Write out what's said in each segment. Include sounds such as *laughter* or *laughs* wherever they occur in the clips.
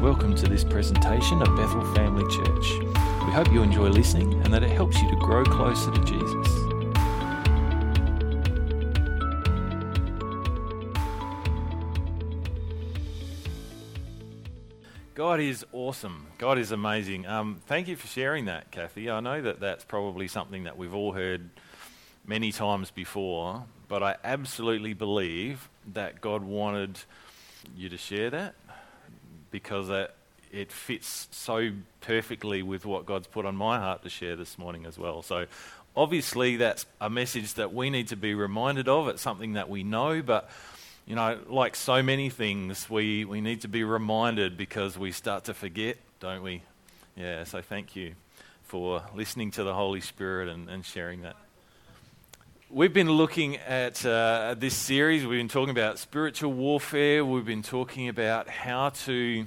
Welcome to this presentation of Bethel Family Church. We hope you enjoy listening and that it helps you to grow closer to Jesus. God is awesome. God is amazing. Um, thank you for sharing that, Kathy. I know that that's probably something that we've all heard many times before, but I absolutely believe that God wanted you to share that because it, it fits so perfectly with what God's put on my heart to share this morning as well. So, obviously, that's a message that we need to be reminded of. It's something that we know, but you know, like so many things, we, we need to be reminded because we start to forget, don't we? Yeah, so thank you for listening to the Holy Spirit and, and sharing that. We've been looking at uh, this series. We've been talking about spiritual warfare. We've been talking about how to,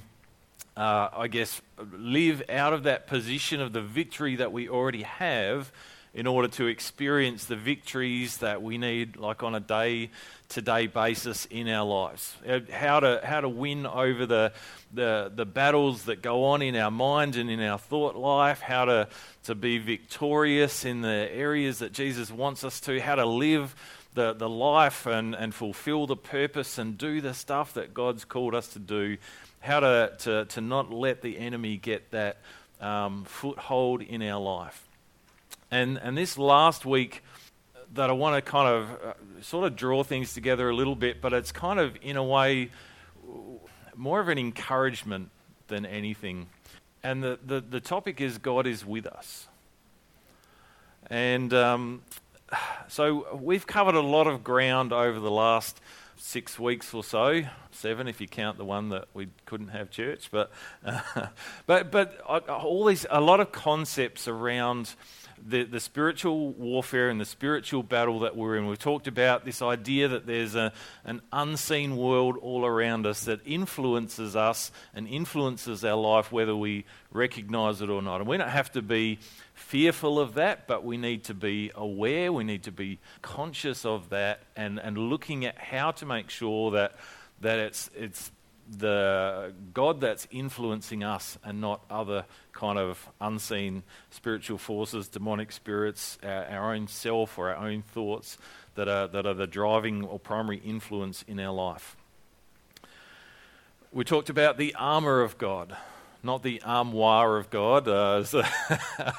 uh, I guess, live out of that position of the victory that we already have in order to experience the victories that we need, like on a day to day basis in our lives. Uh, how to, how to win over the, the, the battles that go on in our mind and in our thought life, how to, to be victorious in the areas that Jesus wants us to, how to live the, the life and, and fulfill the purpose and do the stuff that God's called us to do, how to, to, to not let the enemy get that um, foothold in our life. And, and this last week, that I want to kind of uh, sort of draw things together a little bit, but it's kind of, in a way, more of an encouragement than anything. And the, the, the topic is God is with us. And um, so we've covered a lot of ground over the last six weeks or so, seven if you count the one that we couldn't have church. But, uh, *laughs* but, but uh, all these, a lot of concepts around the, the spiritual warfare and the spiritual battle that we're in. We've talked about this idea that there's a, an unseen world all around us that influences us and influences our life, whether we recognize it or not. And we don't have to be fearful of that, but we need to be aware, we need to be conscious of that, and, and looking at how to make sure that, that it's, it's the God that's influencing us and not other kind of unseen spiritual forces, demonic spirits, our, our, own self or our own thoughts that are, that are the driving or primary influence in our life. We talked about the armour of God, not the armoire of God. Uh, *laughs* for *laughs*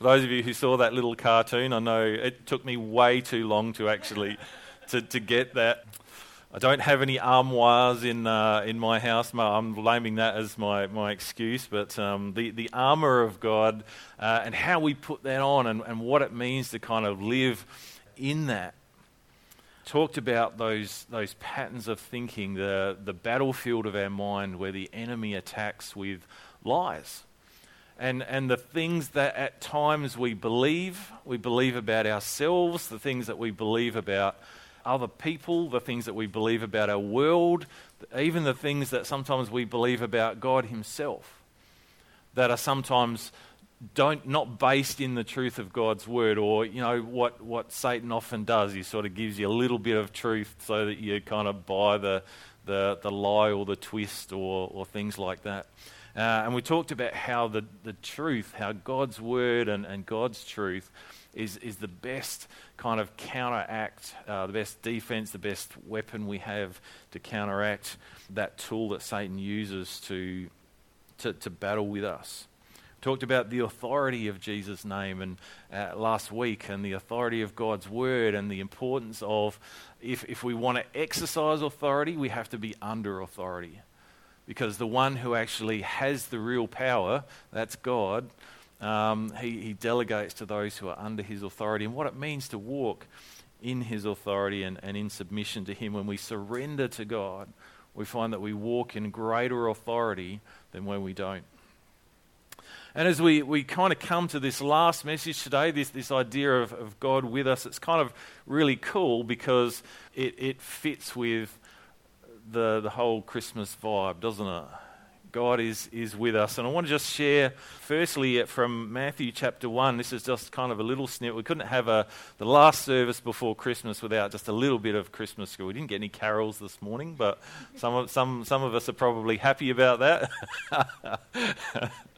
those of you who saw that little cartoon, I know it took me way too long to actually to, to get that. I don't have any armoires in uh, in my house. I'm blaming that as my, my excuse, but um, the the armor of God uh, and how we put that on and, and what it means to kind of live in that. Talked about those those patterns of thinking, the the battlefield of our mind, where the enemy attacks with lies. And, and the things that at times we believe, we believe about ourselves, the things that we believe about other people, the things that we believe about our world, even the things that sometimes we believe about God Himself, that are sometimes don't not based in the truth of God's word, or you know what what Satan often does. He sort of gives you a little bit of truth so that you kind of buy the the, the lie or the twist or or things like that. Uh, and we talked about how the, the truth, how God's word and, and God's truth is, is the best kind of counteract, uh, the best defense, the best weapon we have to counteract that tool that Satan uses to, to, to battle with us. Talked about the authority of Jesus' name and uh, last week, and the authority of God's word, and the importance of if, if we want to exercise authority, we have to be under authority. Because the one who actually has the real power, that's God, um, he, he delegates to those who are under his authority and what it means to walk in his authority and, and in submission to him. When we surrender to God, we find that we walk in greater authority than when we don't. And as we, we kind of come to this last message today, this, this idea of, of God with us, it's kind of really cool because it, it fits with the, the whole Christmas vibe, doesn't it? God is, is with us. And I want to just share, firstly, from Matthew chapter 1. This is just kind of a little snippet. We couldn't have a, the last service before Christmas without just a little bit of Christmas school. We didn't get any carols this morning, but some of, some, some of us are probably happy about that. *laughs*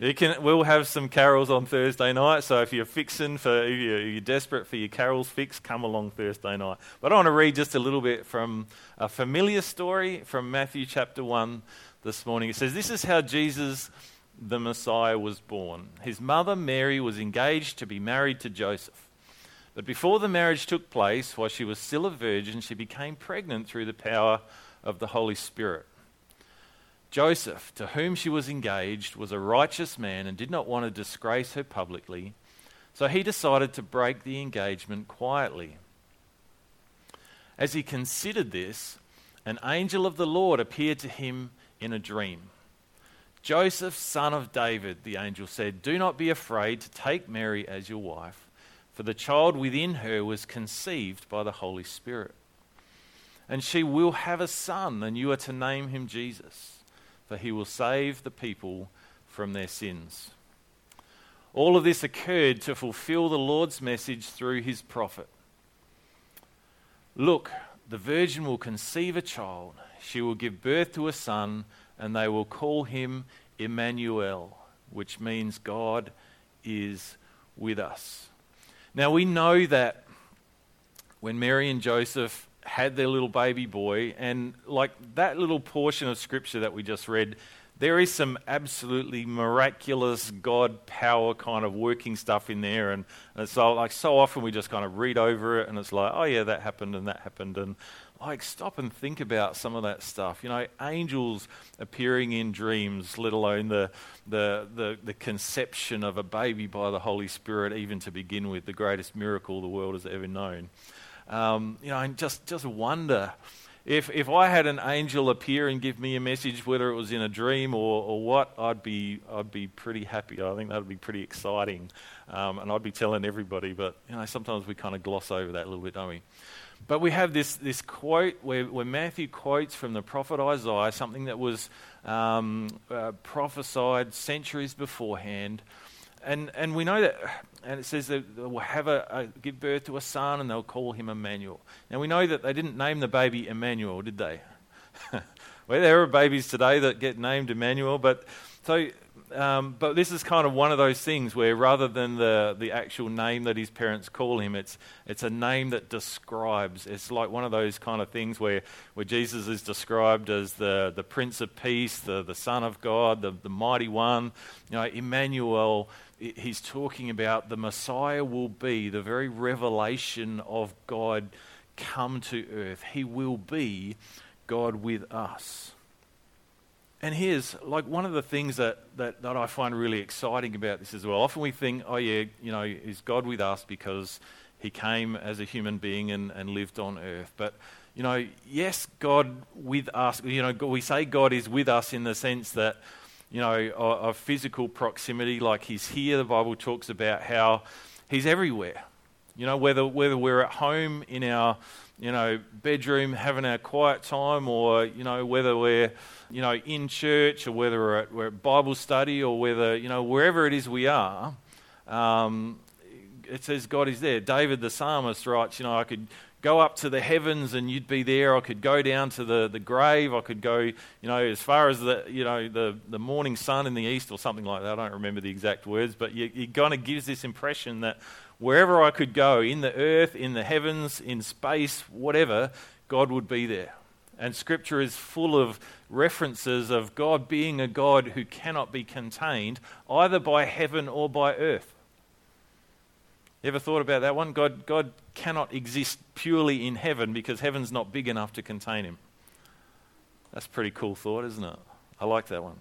You can, we'll have some carols on Thursday night, so if you're fixing for, if you're, you're, desperate for your carols fix, come along Thursday night. But I want to read just a little bit from a familiar story from Matthew chapter 1 this morning. It says, This is how Jesus, the Messiah, was born. His mother Mary was engaged to be married to Joseph. But before the marriage took place, while she was still a virgin, she became pregnant through the power of the Holy Spirit. Joseph, to whom she was engaged, was a righteous man and did not want to disgrace her publicly, so he decided to break the engagement quietly. As he considered this, an angel of the Lord appeared to him in a dream. Joseph, son of David, the angel said, Do not be afraid to take Mary as your wife, for the child within her was conceived by the Holy Spirit. And she will have a son, and you are to name him Jesus for he will save the people from their sins. All of this occurred to fulfill the Lord's message through his prophet. Look, the virgin will conceive a child. She will give birth to a son, and they will call him Emmanuel, which means God is with us. Now we know that when Mary and Joseph had their little baby boy, and like that little portion of scripture that we just read, there is some absolutely miraculous God power kind of working stuff in there. And, and so, like, so often we just kind of read over it and it's like, oh, yeah, that happened and that happened. And, like, stop and think about some of that stuff. You know, angels appearing in dreams, let alone the, the, the, the conception of a baby by the Holy Spirit, even to begin with, the greatest miracle the world has ever known. Um, you know, and just, just wonder if, if I had an angel appear and give me a message, whether it was in a dream or, or what, I'd be, I'd be pretty happy. I think that would be pretty exciting. Um, and I'd be telling everybody, but you know, sometimes we kind of gloss over that a little bit, don't we? But we have this, this quote where, where Matthew quotes from the prophet Isaiah, something that was um, uh, prophesied centuries beforehand. And, and we know that, and it says that they'll have a, a, give birth to a son and they'll call him Emmanuel. Now we know that they didn't name the baby Emmanuel, did they? *laughs* well, there are babies today that get named Emmanuel, but so um, but this is kind of one of those things where rather than the, the actual name that his parents call him, it's, it's a name that describes. It's like one of those kind of things where, where Jesus is described as the, the Prince of Peace, the, the Son of God, the, the Mighty One. You know, Emmanuel, he's talking about the Messiah will be the very revelation of God come to earth. He will be God with us. And here's like one of the things that, that, that I find really exciting about this as well. Often we think, oh, yeah, you know, is God with us because he came as a human being and, and lived on earth? But, you know, yes, God with us, you know, we say God is with us in the sense that, you know, of, physical proximity, like he's here. The Bible talks about how he's everywhere. You know, whether, whether we're at home in our, you know, bedroom having our quiet time or, you know, whether we're, you know, in church or whether we're at, we're at Bible study or whether, you know, wherever it is we are, um, it says God is there. David the psalmist writes, you know, I could go up to the heavens and you'd be there. I could go down to the, the grave. I could go, you know, as far as the, you know, the, the morning sun in the east or something like that. I don't remember the exact words, but it kind of gives this impression that wherever I could go, in the earth, in the heavens, in space, whatever, God would be there. And Scripture is full of references of God being a God who cannot be contained either by heaven or by earth. You ever thought about that one? God, God cannot exist purely in heaven because heaven's not big enough to contain him. That's a pretty cool thought, isn't it? I like that one.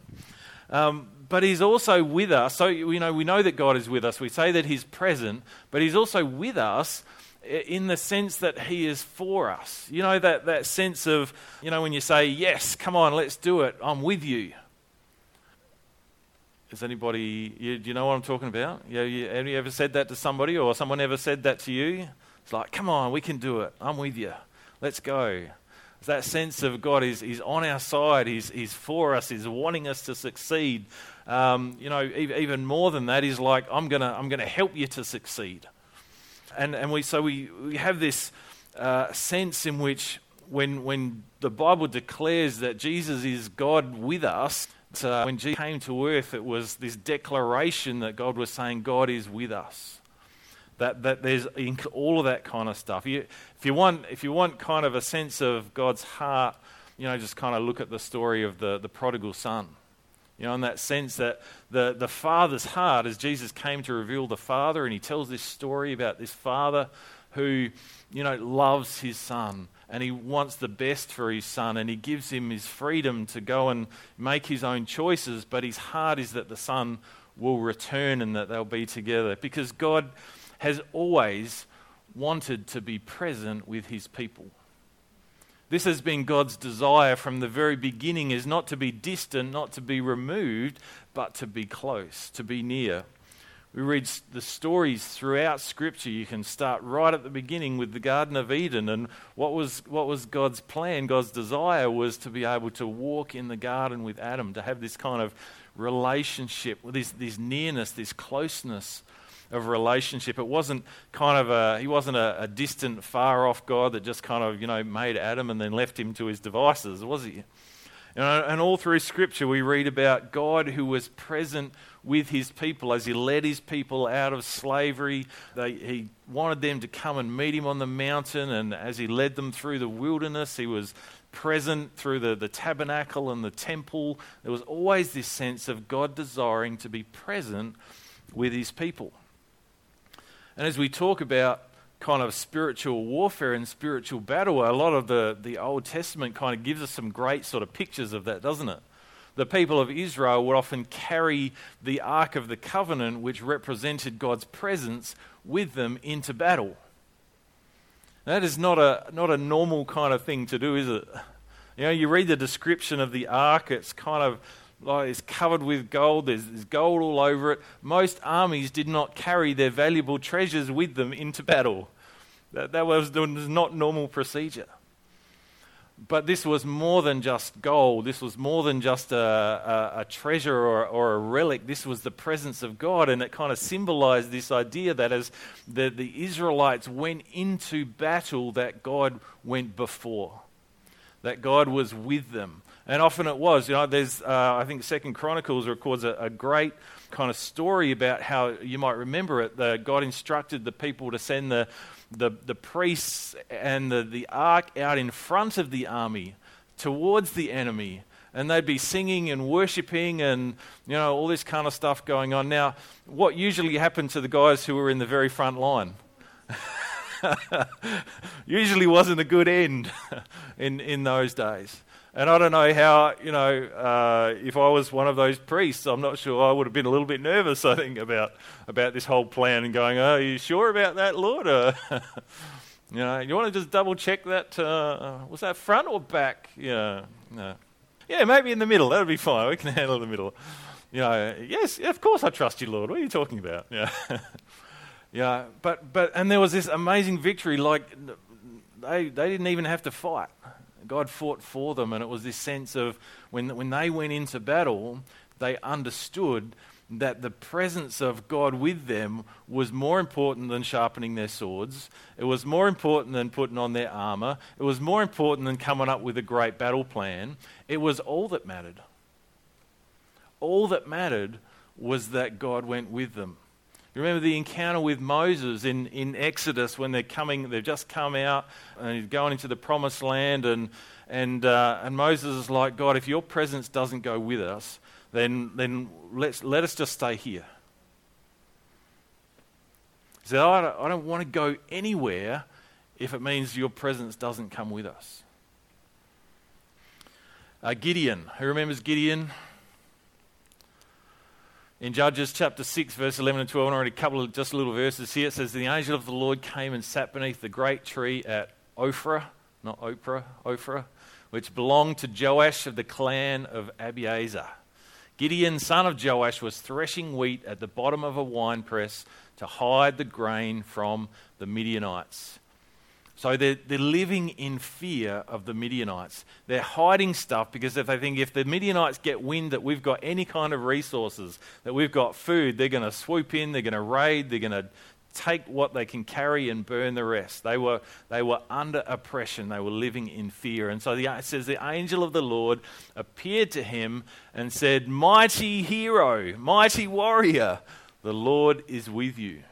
Um, but he's also with us. So, you know, we know that God is with us. We say that he's present, but he's also with us in the sense that he is for us. You know, that, that sense of, you know, when you say, yes, come on, let's do it, I'm with you. Is anybody, you, do you know what I'm talking about? You, you, have you ever said that to somebody or someone ever said that to you? It's like, come on, we can do it. I'm with you. Let's go. It's that sense of God is, is on our side, he's, he's for us, He's wanting us to succeed. Um, you know, even more than that, He's like, I'm going to I'm gonna help you to succeed. And, and we, so we, we have this uh, sense in which when, when the Bible declares that Jesus is God with us, uh, when Jesus came to earth, it was this declaration that God was saying, God is with us. That, that there's all of that kind of stuff. You, if, you want, if you want kind of a sense of God's heart, you know, just kind of look at the story of the, the prodigal son. You know, in that sense that the, the father's heart, as Jesus came to reveal the father, and he tells this story about this father who, you know, loves his son and he wants the best for his son and he gives him his freedom to go and make his own choices, but his heart is that the son will return and that they'll be together because God has always wanted to be present with his people. This has been God's desire from the very beginning is not to be distant, not to be removed, but to be close, to be near. We read the stories throughout Scripture. You can start right at the beginning with the Garden of Eden. And what was, what was God's plan? God's desire was to be able to walk in the garden with Adam, to have this kind of relationship, this, this nearness, this closeness of relationship. It wasn't kind of a, he wasn't a, a distant, far off God that just kind of, you know, made Adam and then left him to his devices, was he? And all through Scripture, we read about God who was present with his people as he led his people out of slavery. They, he wanted them to come and meet him on the mountain, and as he led them through the wilderness, he was present through the, the tabernacle and the temple. There was always this sense of God desiring to be present with his people. And as we talk about kind of spiritual warfare and spiritual battle, a lot of the, the Old Testament kind of gives us some great sort of pictures of that, doesn't it? The people of Israel would often carry the Ark of the Covenant, which represented God's presence, with them into battle. That is not a, not a normal kind of thing to do, is it? You know, you read the description of the ark, it's kind of like it's covered with gold, there's, there's gold all over it. Most armies did not carry their valuable treasures with them into battle. That, that was, was not normal procedure. But this was more than just gold. This was more than just a, a, a treasure or, or, a relic. This was the presence of God. And it kind of symbolized this idea that as the, the Israelites went into battle, that God went before, that God was with them. And often it was. You know, there's, uh, I think Second Chronicles records a, a, great kind of story about how you might remember it. God instructed the people to send the, the, the priests and the, the ark out in front of the army towards the enemy. And they'd be singing and worshipping and, you know, all this kind of stuff going on. Now, what usually happened to the guys who were in the very front line? *laughs* usually wasn't a good end *laughs* in, in those days. And I don't know how, you know, uh, if I was one of those priests, I'm not sure I would have been a little bit nervous, I think, about, about this whole plan and going, oh, are you sure about that, Lord? *laughs* You know, you want to just double check that, uh, was that front or back? Yeah, no. Yeah, maybe in the middle. That would be fine. We can *laughs* handle the middle. You know, yes, of course I trust you, Lord. What are you talking about? *laughs* Yeah. yeah, but, but, and there was this amazing victory, like, they, they didn't even have to fight. God fought for them, and it was this sense of when, when they went into battle, they understood that the presence of God with them was more important than sharpening their swords. It was more important than putting on their armor. It was more important than coming up with a great battle plan. It was all that mattered. All that mattered was that God went with them. You remember the encounter with Moses in, in Exodus when they're coming, they've just come out and he's going into the promised land, and, and, uh, and Moses is like, God, if your presence doesn't go with us, then, then let's, let us just stay here. He said, I don't, I don't want to go anywhere if it means your presence doesn't come with us. Uh, Gideon, who remembers Gideon? In Judges chapter 6, verse 11 and 12, and I read a couple of just little verses here. It says, The angel of the Lord came and sat beneath the great tree at Ophrah, not Oprah, Ophrah, which belonged to Joash of the clan of Abiezer. Gideon, son of Joash, was threshing wheat at the bottom of a winepress to hide the grain from the Midianites. So they're, they're living in fear of the Midianites. They're hiding stuff because if they think if the Midianites get wind that we've got any kind of resources, that we've got food, they're going to swoop in, they're going to raid, they're going to take what they can carry and burn the rest. They were, they were under oppression, they were living in fear. And so the, it says, The angel of the Lord appeared to him and said, Mighty hero, mighty warrior, the Lord is with you.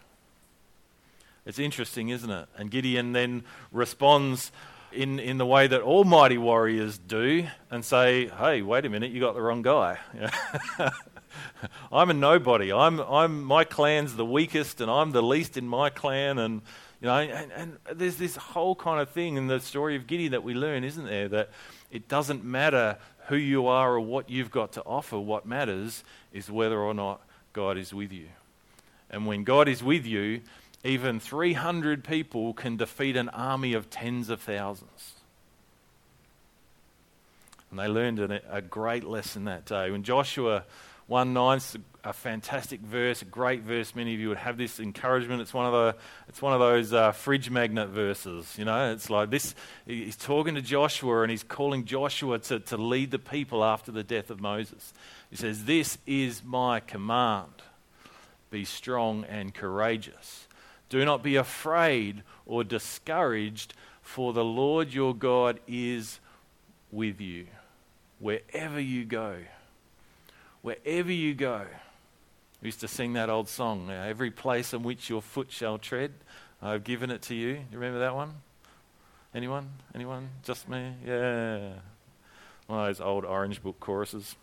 It's interesting, isn't it? And Gideon then responds in, in the way that all mighty warriors do and say, Hey, wait a minute, you got the wrong guy. *laughs* I'm a nobody. I'm, I'm, my clan's the weakest and I'm the least in my clan. And, you know, and, and there's this whole kind of thing in the story of Gideon that we learn, isn't there? That it doesn't matter who you are or what you've got to offer. What matters is whether or not God is with you. And when God is with you, even 300 people can defeat an army of tens of thousands. And they learned a, great lesson that day. When Joshua 1 9 a fantastic verse, a great verse. Many of you would have this encouragement. It's one of, the, it's one of those uh, fridge magnet verses. You know, it's like this. He's talking to Joshua and he's calling Joshua to, to lead the people after the death of Moses. He says, This is my command be strong and courageous. Do not be afraid or discouraged, for the Lord your God is with you wherever you go. Wherever you go. We used to sing that old song, Every place in which your foot shall tread, I've given it to you. You remember that one? Anyone? Anyone? Just me? Yeah. One of those old Orange Book choruses.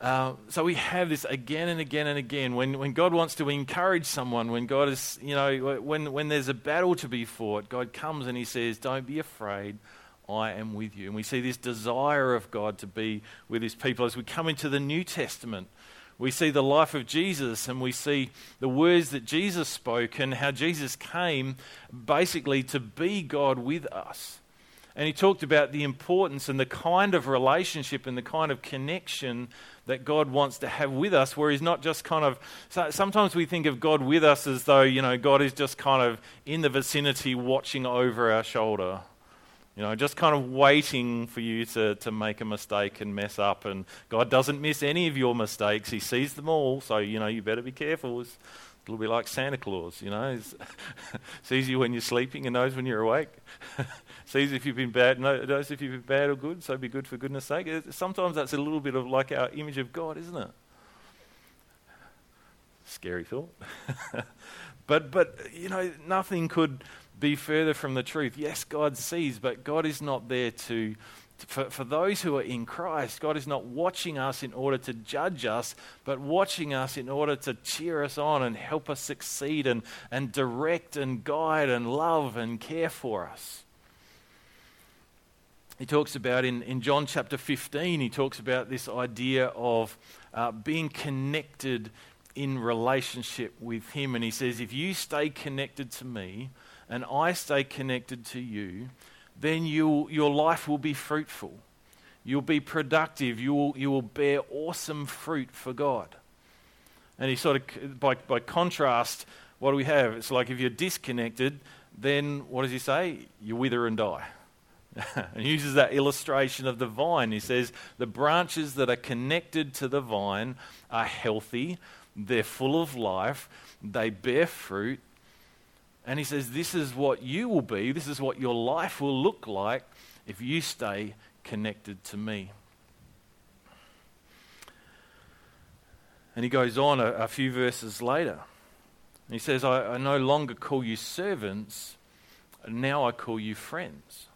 Uh, so we have this again and again and again. When, when God wants to encourage someone, when God is, you know, when, when there's a battle to be fought, God comes and He says, Don't be afraid, I am with you. And we see this desire of God to be with His people. As we come into the New Testament, we see the life of Jesus and we see the words that Jesus spoke and how Jesus came basically to be God with us. And he talked about the importance and the kind of relationship and the kind of connection that God wants to have with us, where He's not just kind of. Sometimes we think of God with us as though, you know, God is just kind of in the vicinity watching over our shoulder. You know, just kind of waiting for you to, to make a mistake and mess up. And God doesn't miss any of your mistakes, He sees them all. So, you know, you better be careful. It's little bit like Santa Claus, you know. He sees you when you're sleeping and knows when you're awake. *laughs* sees if you've been bad, knows if you've been bad or good, so be good for goodness sake. Sometimes that's a little bit of like our image of God, isn't it? Scary thought. *laughs* but, but, you know, nothing could be further from the truth. Yes, God sees, but God is not there to, for, for those who are in Christ, God is not watching us in order to judge us, but watching us in order to cheer us on and help us succeed and, and direct and guide and love and care for us he talks about in, in John chapter 15, he talks about this idea of uh, being connected in relationship with him. And he says, if you stay connected to me and I stay connected to you, then you your life will be fruitful. You'll be productive. You will, you will bear awesome fruit for God. And he sort of, by, by contrast, what do we have? It's like if you're disconnected, then what does he say? You wither and die. *laughs* and he uses that illustration of the vine. He says, The branches that are connected to the vine are healthy, they're full of life, they bear fruit. And he says, This is what you will be, this is what your life will look like if you stay connected to me. And he goes on a, a few verses later. He says, I, I no longer call you servants, now I call you friends.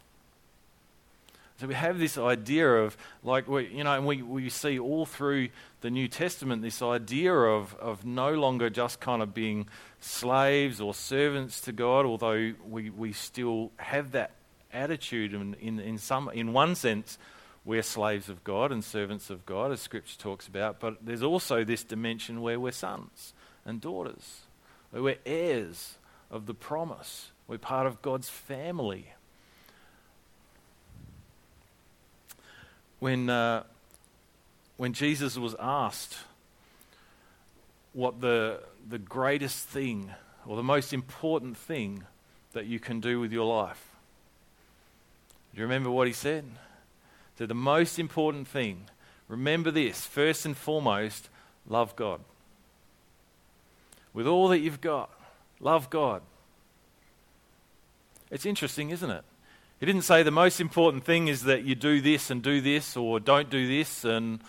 So we have this idea of, like, we, you know, and we, we see all through the New Testament this idea of, of no longer just kind of being slaves or servants to God, although we, we still have that attitude in, in, in, some, in one sense, we're slaves of God and servants of God, as Scripture talks about, but there's also this dimension where we're sons and daughters, where we're heirs of the promise. We're part of God's family. When, uh, when Jesus was asked what the, the greatest thing or the most important thing that you can do with your life. Do you remember what he said? He said, The most important thing, remember this, first and foremost, love God. With all that you've got, love God. It's interesting, isn't it? He didn't say the most important thing is that you do this and do this or don't do this and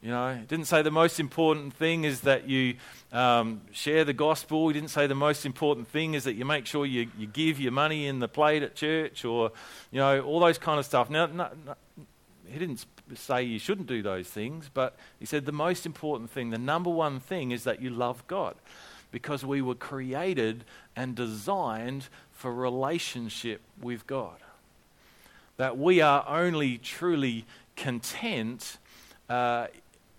you know, he didn't say the most important thing is that you um, share the gospel. He didn't say the most important thing is that you make sure you, you give your money in the plate at church or, you know, all those kind of stuff. Now, no, no, he didn't say you shouldn't do those things, but he said the most important thing, the number one thing is that you love God because we were created and designed for relationship with God. That we are only truly content uh,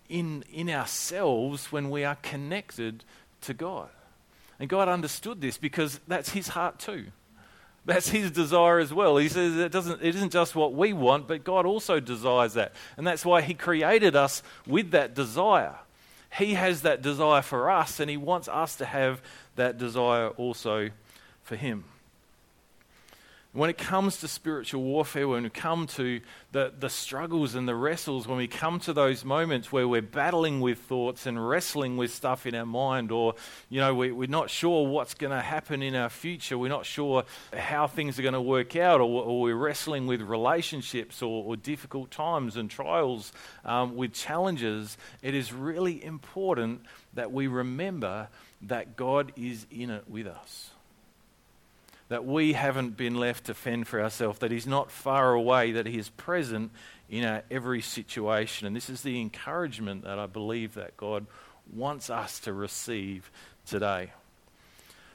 in, in ourselves when we are connected to God. And God understood this because that's his heart too. That's his desire as well. He says it, doesn't, it isn't just what we want, but God also desires that. And that's why he created us with that desire. He has that desire for us, and he wants us to have that desire also for him. When it comes to spiritual warfare, when we come to the, the struggles and the wrestles, when we come to those moments where we're battling with thoughts and wrestling with stuff in our mind, or, you know, we, we're not sure what's going to happen in our future, we're not sure how things are going to work out, or, or we're wrestling with relationships or, or difficult times and trials um, with challenges, it is really important that we remember that God is in it with us that we haven't been left to fend for ourselves, that He's not far away, that He is present in our every situation. And this is the encouragement that I believe that God wants us to receive today.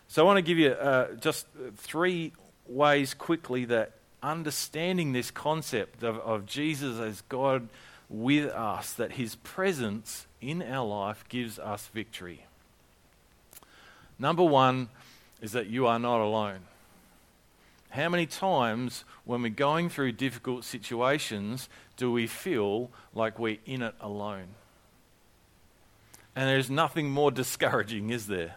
So I want to give you uh, just three ways quickly that understanding this concept of, of Jesus as God with us, that His presence in our life gives us victory. Number one is that you are not alone. How many times when we're going through difficult situations do we feel like we're in it alone? And there's nothing more discouraging, is there?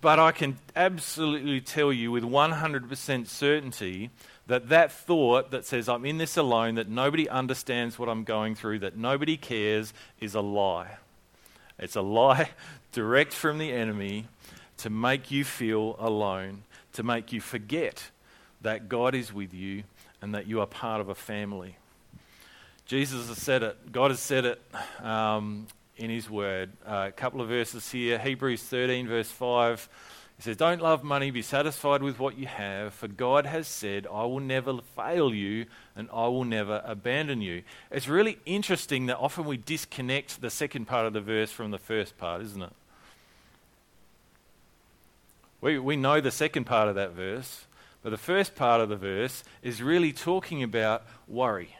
But I can absolutely tell you with 100% certainty that that thought that says I'm in this alone, that nobody understands what I'm going through, that nobody cares, is a lie. It's a lie *laughs* direct from the enemy to make you feel alone to make you forget that God is with you and that you are part of a family. Jesus has said it, God has said it um, in His Word. Uh, a couple of verses here Hebrews 13, verse 5. He says, Don't love money, be satisfied with what you have, for God has said, I will never fail you and I will never abandon you. It's really interesting that often we disconnect the second part of the verse from the first part, isn't it? We, we know the second part of that verse, but the first part of the verse is really talking about worry.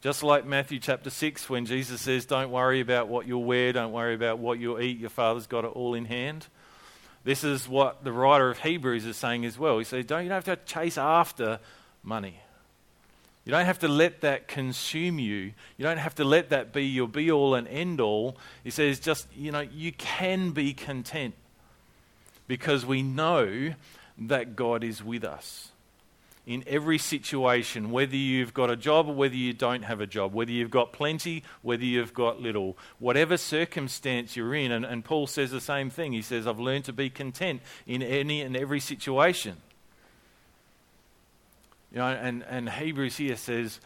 Just like Matthew chapter 6, when Jesus says, Don't worry about what you'll wear, don't worry about what you'll eat, your Father's got it all in hand. This is what the writer of Hebrews is saying as well. He says, don't, You don't have to chase after money. You don't have to let that consume you. You don't have to let that be your be all and end all. He says, just, you know, you can be content because we know that God is with us. In every situation, whether you've got a job or whether you don't have a job, whether you've got plenty, whether you've got little, whatever circumstance you're in, and, and Paul says the same thing. He says, I've learned to be content in any and every situation. You know, and, and Hebrews here says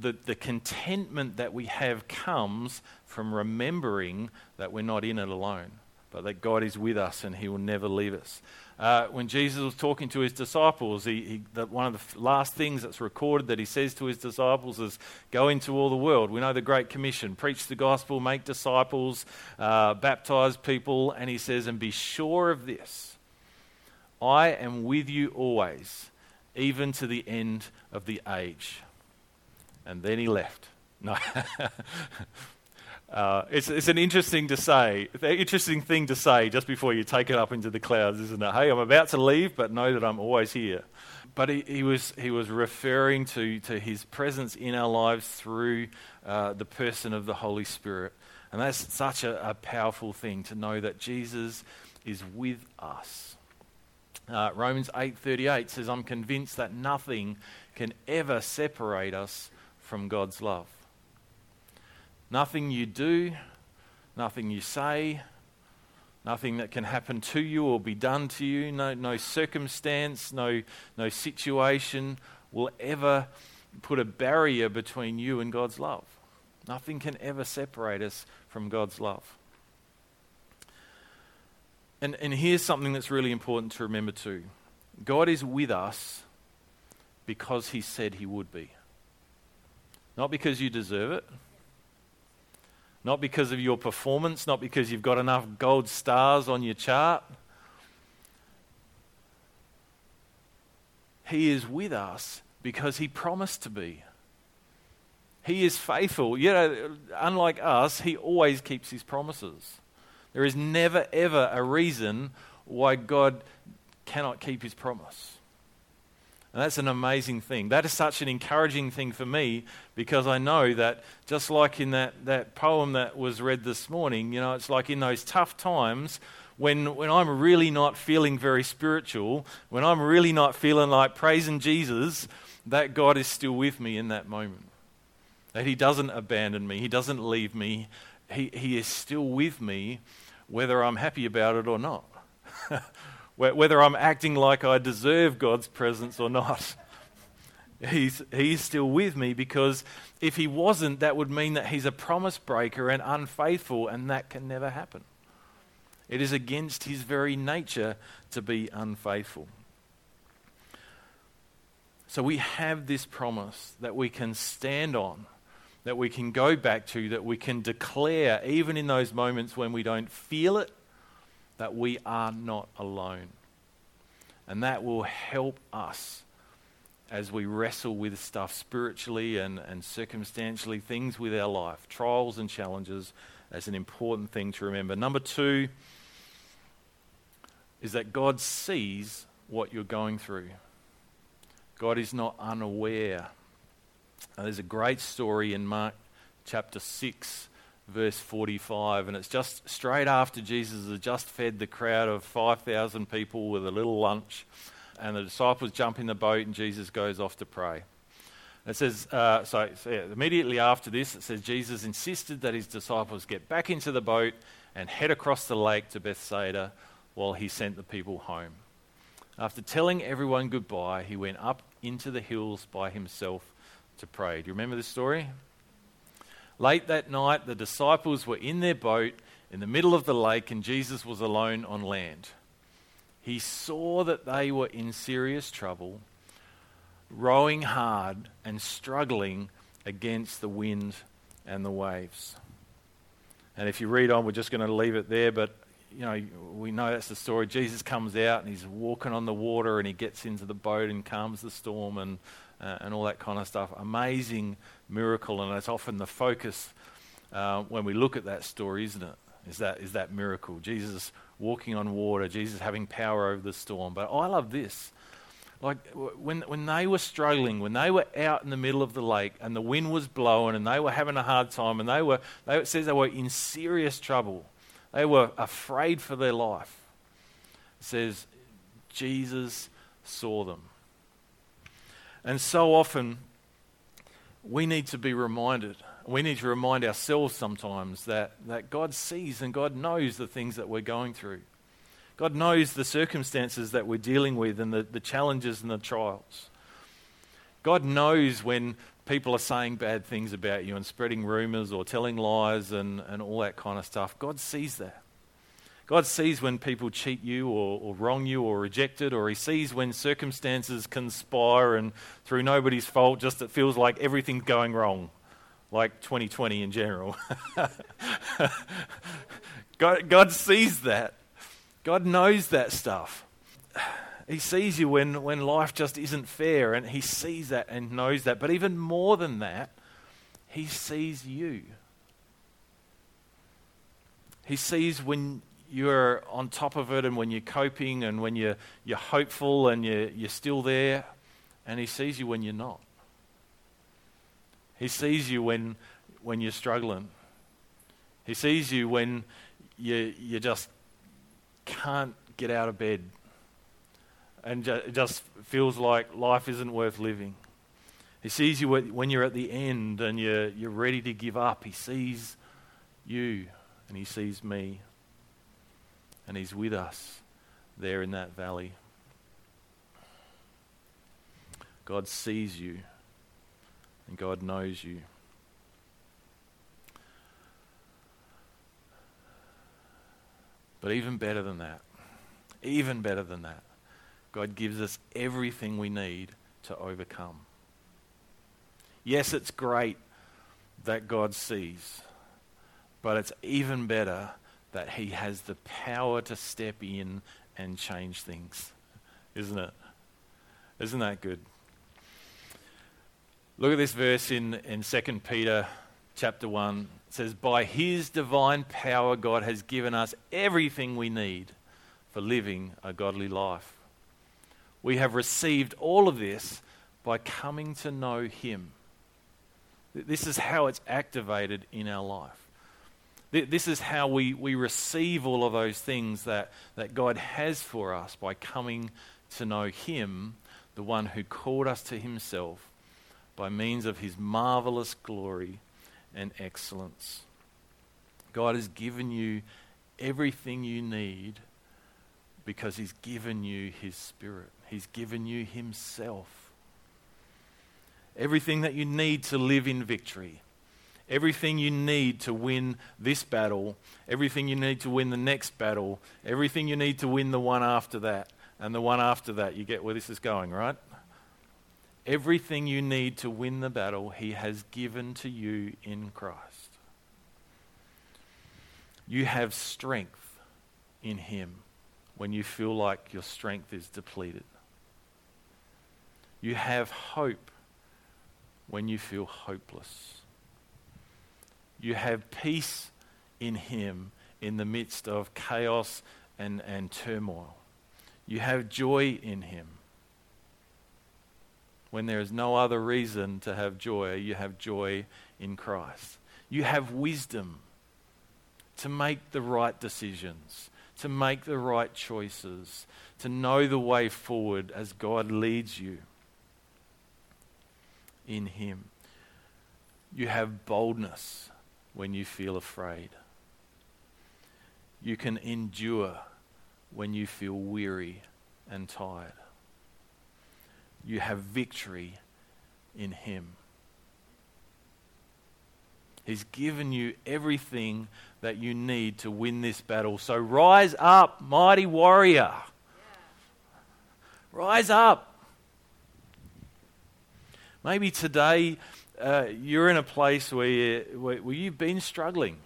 that the contentment that we have comes from remembering that we're not in it alone but that God is with us and He will never leave us. Uh, when Jesus was talking to His disciples, he, he, one of the last things that's recorded that He says to His disciples is, Go into all the world. We know the Great Commission preach the gospel, make disciples, uh, baptize people, and He says, And be sure of this I am with you always, even to the end of the age. And then He left. *laughs* No. Uh, it's, it's an interesting to say, interesting thing to say just before you take it up into the clouds, isn't it? Hey, I'm about to leave, but know that I'm always here. But he, he was, he was referring to, to his presence in our lives through uh, the person of the Holy Spirit. And that's such a, a powerful thing to know that Jesus is with us. Uh, Romans 8:38 says, "I'm convinced that nothing can ever separate us from God's love. Nothing you do, nothing you say, nothing that can happen to you or be done to you, no, no circumstance, no, no situation will ever put a barrier between you and God's love. Nothing can ever separate us from God's love. And, and here's something that's really important to remember too God is with us because He said He would be. Not because you deserve it, not because of your performance, not because you've got enough gold stars on your chart. He is with us because He promised to be. He is faithful. You know, unlike us, He always keeps His promises. There is never, ever a reason why God cannot keep his promise. And that's an amazing thing. That is such an encouraging thing for me because I know that just like in that, that poem that was read this morning, you know, it's like in those tough times when, when I'm really not feeling very spiritual, when I'm really not feeling like praising Jesus, that God is still with me in that moment. That He doesn't abandon me, He doesn't leave me, he, he is still with me whether I'm happy about it or not. Whether I'm acting like I deserve God's presence or not. *laughs* He's, he's still with me because if he wasn't, that would mean that he's a promise breaker and unfaithful, and that can never happen. It is against his very nature to be unfaithful. So we have this promise that we can stand on that we can go back to, that we can declare, even in those moments when we don't feel it, that we are not alone. And that will help us as we wrestle with stuff spiritually and, and circumstantially, things with our life, trials and challenges, as an important thing to remember. Number two is that God sees what you're going through. God is not unaware now, there's a great story in Mark chapter 6, verse 45, and it's just straight after Jesus has just fed the crowd of 5,000 people with a little lunch, and the disciples jump in the boat, and Jesus goes off to pray. It says, uh, so, so yeah, immediately after this, it says Jesus insisted that his disciples get back into the boat and head across the lake to Bethsaida while he sent the people home. After telling everyone goodbye, he went up into the hills by himself to pray. Do you remember this story? Late that night, the disciples were in their boat in the middle of the lake, and Jesus was alone on land. He saw that they were in serious trouble, rowing hard and struggling against the wind and the waves. And if you read on, we're just going to leave it there, but you know, we know that's the story. Jesus comes out and he's walking on the water and he gets into the boat and calms the storm and uh, and all that kind of stuff. Amazing miracle, and it's often the focus uh, when we look at that story, isn't it? Is that, is that miracle? Jesus walking on water, Jesus having power over the storm. But I love this. Like when, when they were struggling, when they were out in the middle of the lake and the wind was blowing and they were having a hard time and they were, they, it says they were in serious trouble. They were afraid for their life. It says Jesus saw them. And so often, we need to be reminded, we need to remind ourselves sometimes that, that God sees and God knows the things that we're going through. God knows the circumstances that we're dealing with and the, the challenges and the trials. God knows when people are saying bad things about you and spreading rumors or telling lies and, and all that kind of stuff. God sees that. God sees when people cheat you or, or, wrong you or reject it, or He sees when circumstances conspire and through nobody's fault, just it feels like everything's going wrong, like 2020 in general. *laughs* God, God sees that. God knows that stuff. He sees you when, when life just isn't fair, and He sees that and knows that. But even more than that, He sees you. He sees when you're on top of it and when you're coping and when you're, you're hopeful and you're, you're still there, and He sees you when you're not. He sees you when, when you're struggling. He sees you when you, you just can't get out of bed. and ju- it just feels like life isn't worth living. He sees you when you're at the end and you're, you're ready to give up. He sees you and He sees me. And He's with us there in that valley. God sees you and God knows you. But even better than that, even better than that, God gives us everything we need to overcome. Yes, it's great that God sees, but it's even better that He has the power to step in and change things. Isn't it? Isn't that good? Look at this verse in, in 2 Peter chapter 1. It says, By his divine power, God has given us everything we need for living a godly life. We have received all of this by coming to know him. This is how it's activated in our life. This is how we, we receive all of those things that, that God has for us by coming to know Him, the one who called us to Himself by means of his marvelous glory and excellence. God has given you everything you need because he's given you his spirit. He's given you himself. Everything that you need to live in victory. Everything you need to win this battle, everything you need to win the next battle, everything you need to win the one after that, and the one after that. You get where this is going, right? Everything you need to win the battle, He has given to you in Christ. You have strength in Him when you feel like your strength is depleted. You have hope when you feel hopeless. You have peace in Him in the midst of chaos and, and turmoil. You have joy in Him when there is no other reason to have joy, you have joy in Christ. You have wisdom to make the right decisions, to make the right choices, to know the way forward as God leads you in Him. You have boldness when you feel afraid. You can endure when you feel weary and tired you have victory in Him. He's given you everything that you need to win this battle. So rise up, mighty warrior. Rise up. Maybe today uh, you're in a place where, you, where, where, you've been struggling.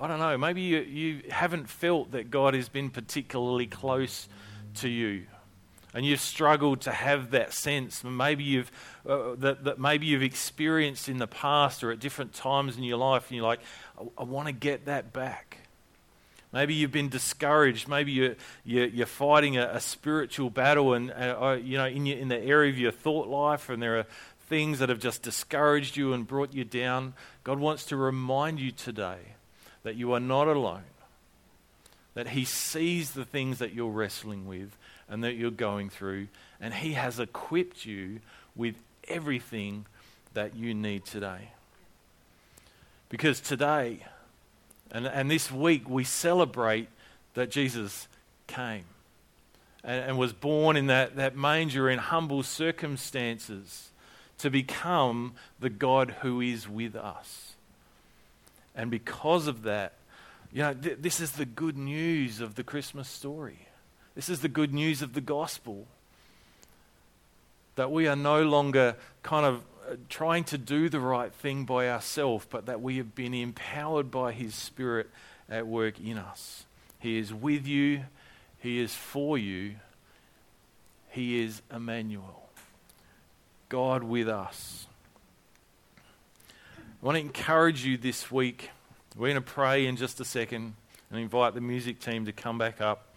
I don't know. Maybe you, you haven't felt that God has been particularly close to you and you've struggled to have that sense maybe you've uh, that, that maybe you've experienced in the past or at different times in your life and you're like i, I want to get that back maybe you've been discouraged maybe you're, you're, you're fighting a, a, spiritual battle and uh, you know in, your, in the area of your thought life and there are things that have just discouraged you and brought you down god wants to remind you today that you are not alone that he sees the things that you're wrestling with and that you're going through, and He has equipped you with everything that you need today. Because today and, and this week we celebrate that Jesus came and, and was born in that, that manger in humble circumstances to become the God who is with us. And because of that, you know, th- this is the good news of the Christmas story. This is the good news of the gospel. That we are no longer kind of uh, trying to do the right thing by ourselves, but that we have been empowered by His Spirit at work in us. He is with you, He is for you, He is Emmanuel, God with us. I want to encourage you this week. We're going to pray in just a second and invite the music team to come back up.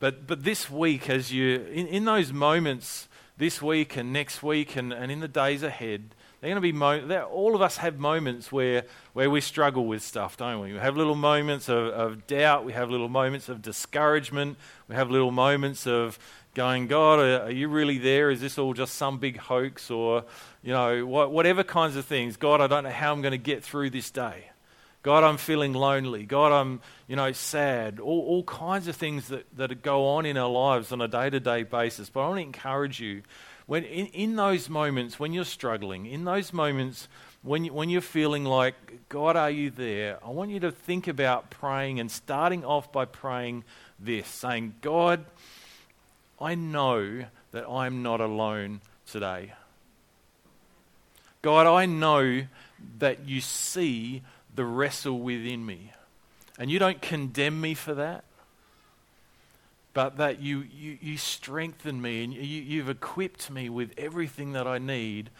But, but this week, as you, in, in those moments, this week and next week and, and in the days ahead, they're going to be mo- all of us have moments where, where we struggle with stuff, don't we? We have little moments of, of doubt, we have little moments of discouragement, we have little moments of going, God, are, you really there? Is this all just some big hoax or, you know, whatever kinds of things? God, I don't know how I'm going to get through this day. God, I'm feeling lonely. God, I'm, you know, sad. All, all kinds of things that, that go on in our lives on a day to day basis. But I want to encourage you when in, in those moments when you're struggling, in those moments when, you, when you're feeling like, God, are you there? I want you to think about praying and starting off by praying this, saying, God, I know that I'm not alone today. God, I know that you see the wrestle within me. And you don't condemn me for that, but that you, you, you strengthen me and you, you've equipped me with everything that I need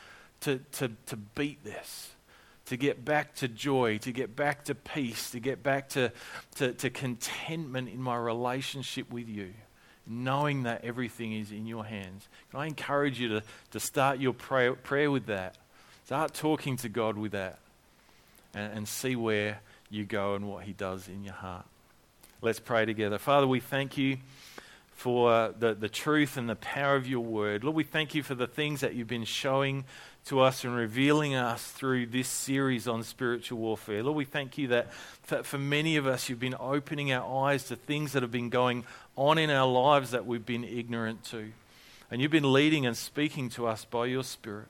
to, to, to beat this, to get back to joy, to get back to peace, to get back to, to, to contentment in my relationship with you, knowing that everything is in your hands. Can I encourage you to, to start your prayer, prayer with that? Start talking to God with that and, and see where you go and what He does in your heart. Let's pray together. Father, we thank you for the, the truth and the power of your word. Lord, we thank you for the things that you've been showing to us and revealing us through this series on spiritual warfare. Lord, we thank you that for, for many of us, you've been opening our eyes to things that have been going on in our lives that we've been ignorant to. And you've been leading and speaking to us by your Spirit.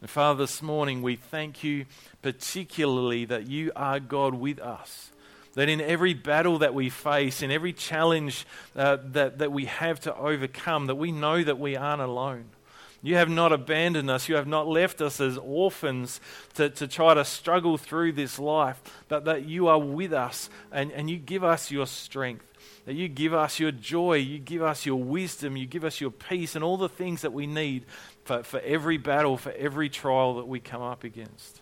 And Father, this morning we thank you particularly that you are God with us. That in every battle that we face, in every challenge uh, that, that we have to overcome, that we know that we aren't alone. You have not abandoned us. You have not left us as orphans to, to try to struggle through this life, but that you are with us and, and you give us your strength that you give us your joy, you give us your wisdom, you give us your peace, and all the things that we need for, for every battle, for every trial that we come up against.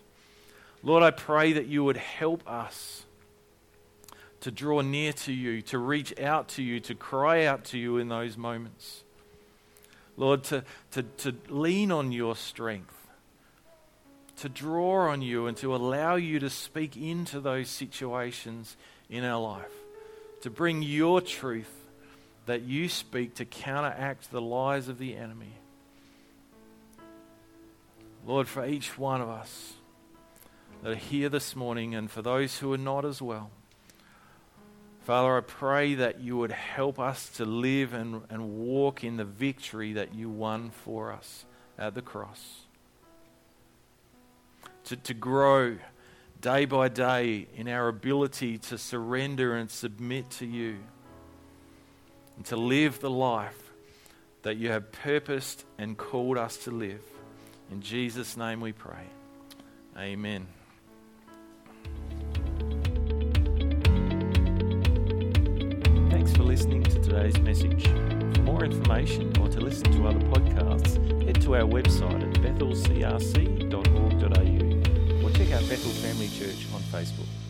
Lord, I pray that you would help us to draw near to you, to reach out to you, to cry out to you in those moments. Lord, to, to, to lean on your strength, to draw on you, and to allow you to speak into those situations in our life to bring your truth that you speak to counteract the lies of the enemy. Lord, for each one of us that are here this morning and for those who are not as well, Father, I pray that you would help us to live and, and walk in the victory that you won for us at the cross. To, to grow day by day in our ability to surrender and submit to you and to live the life that you have purposed and called us to live. In Jesus' name we pray. Amen. Today's message. For more information or to listen to other podcasts, head to our website at bethelcrc.org.au or check out Bethel Family Church on Facebook.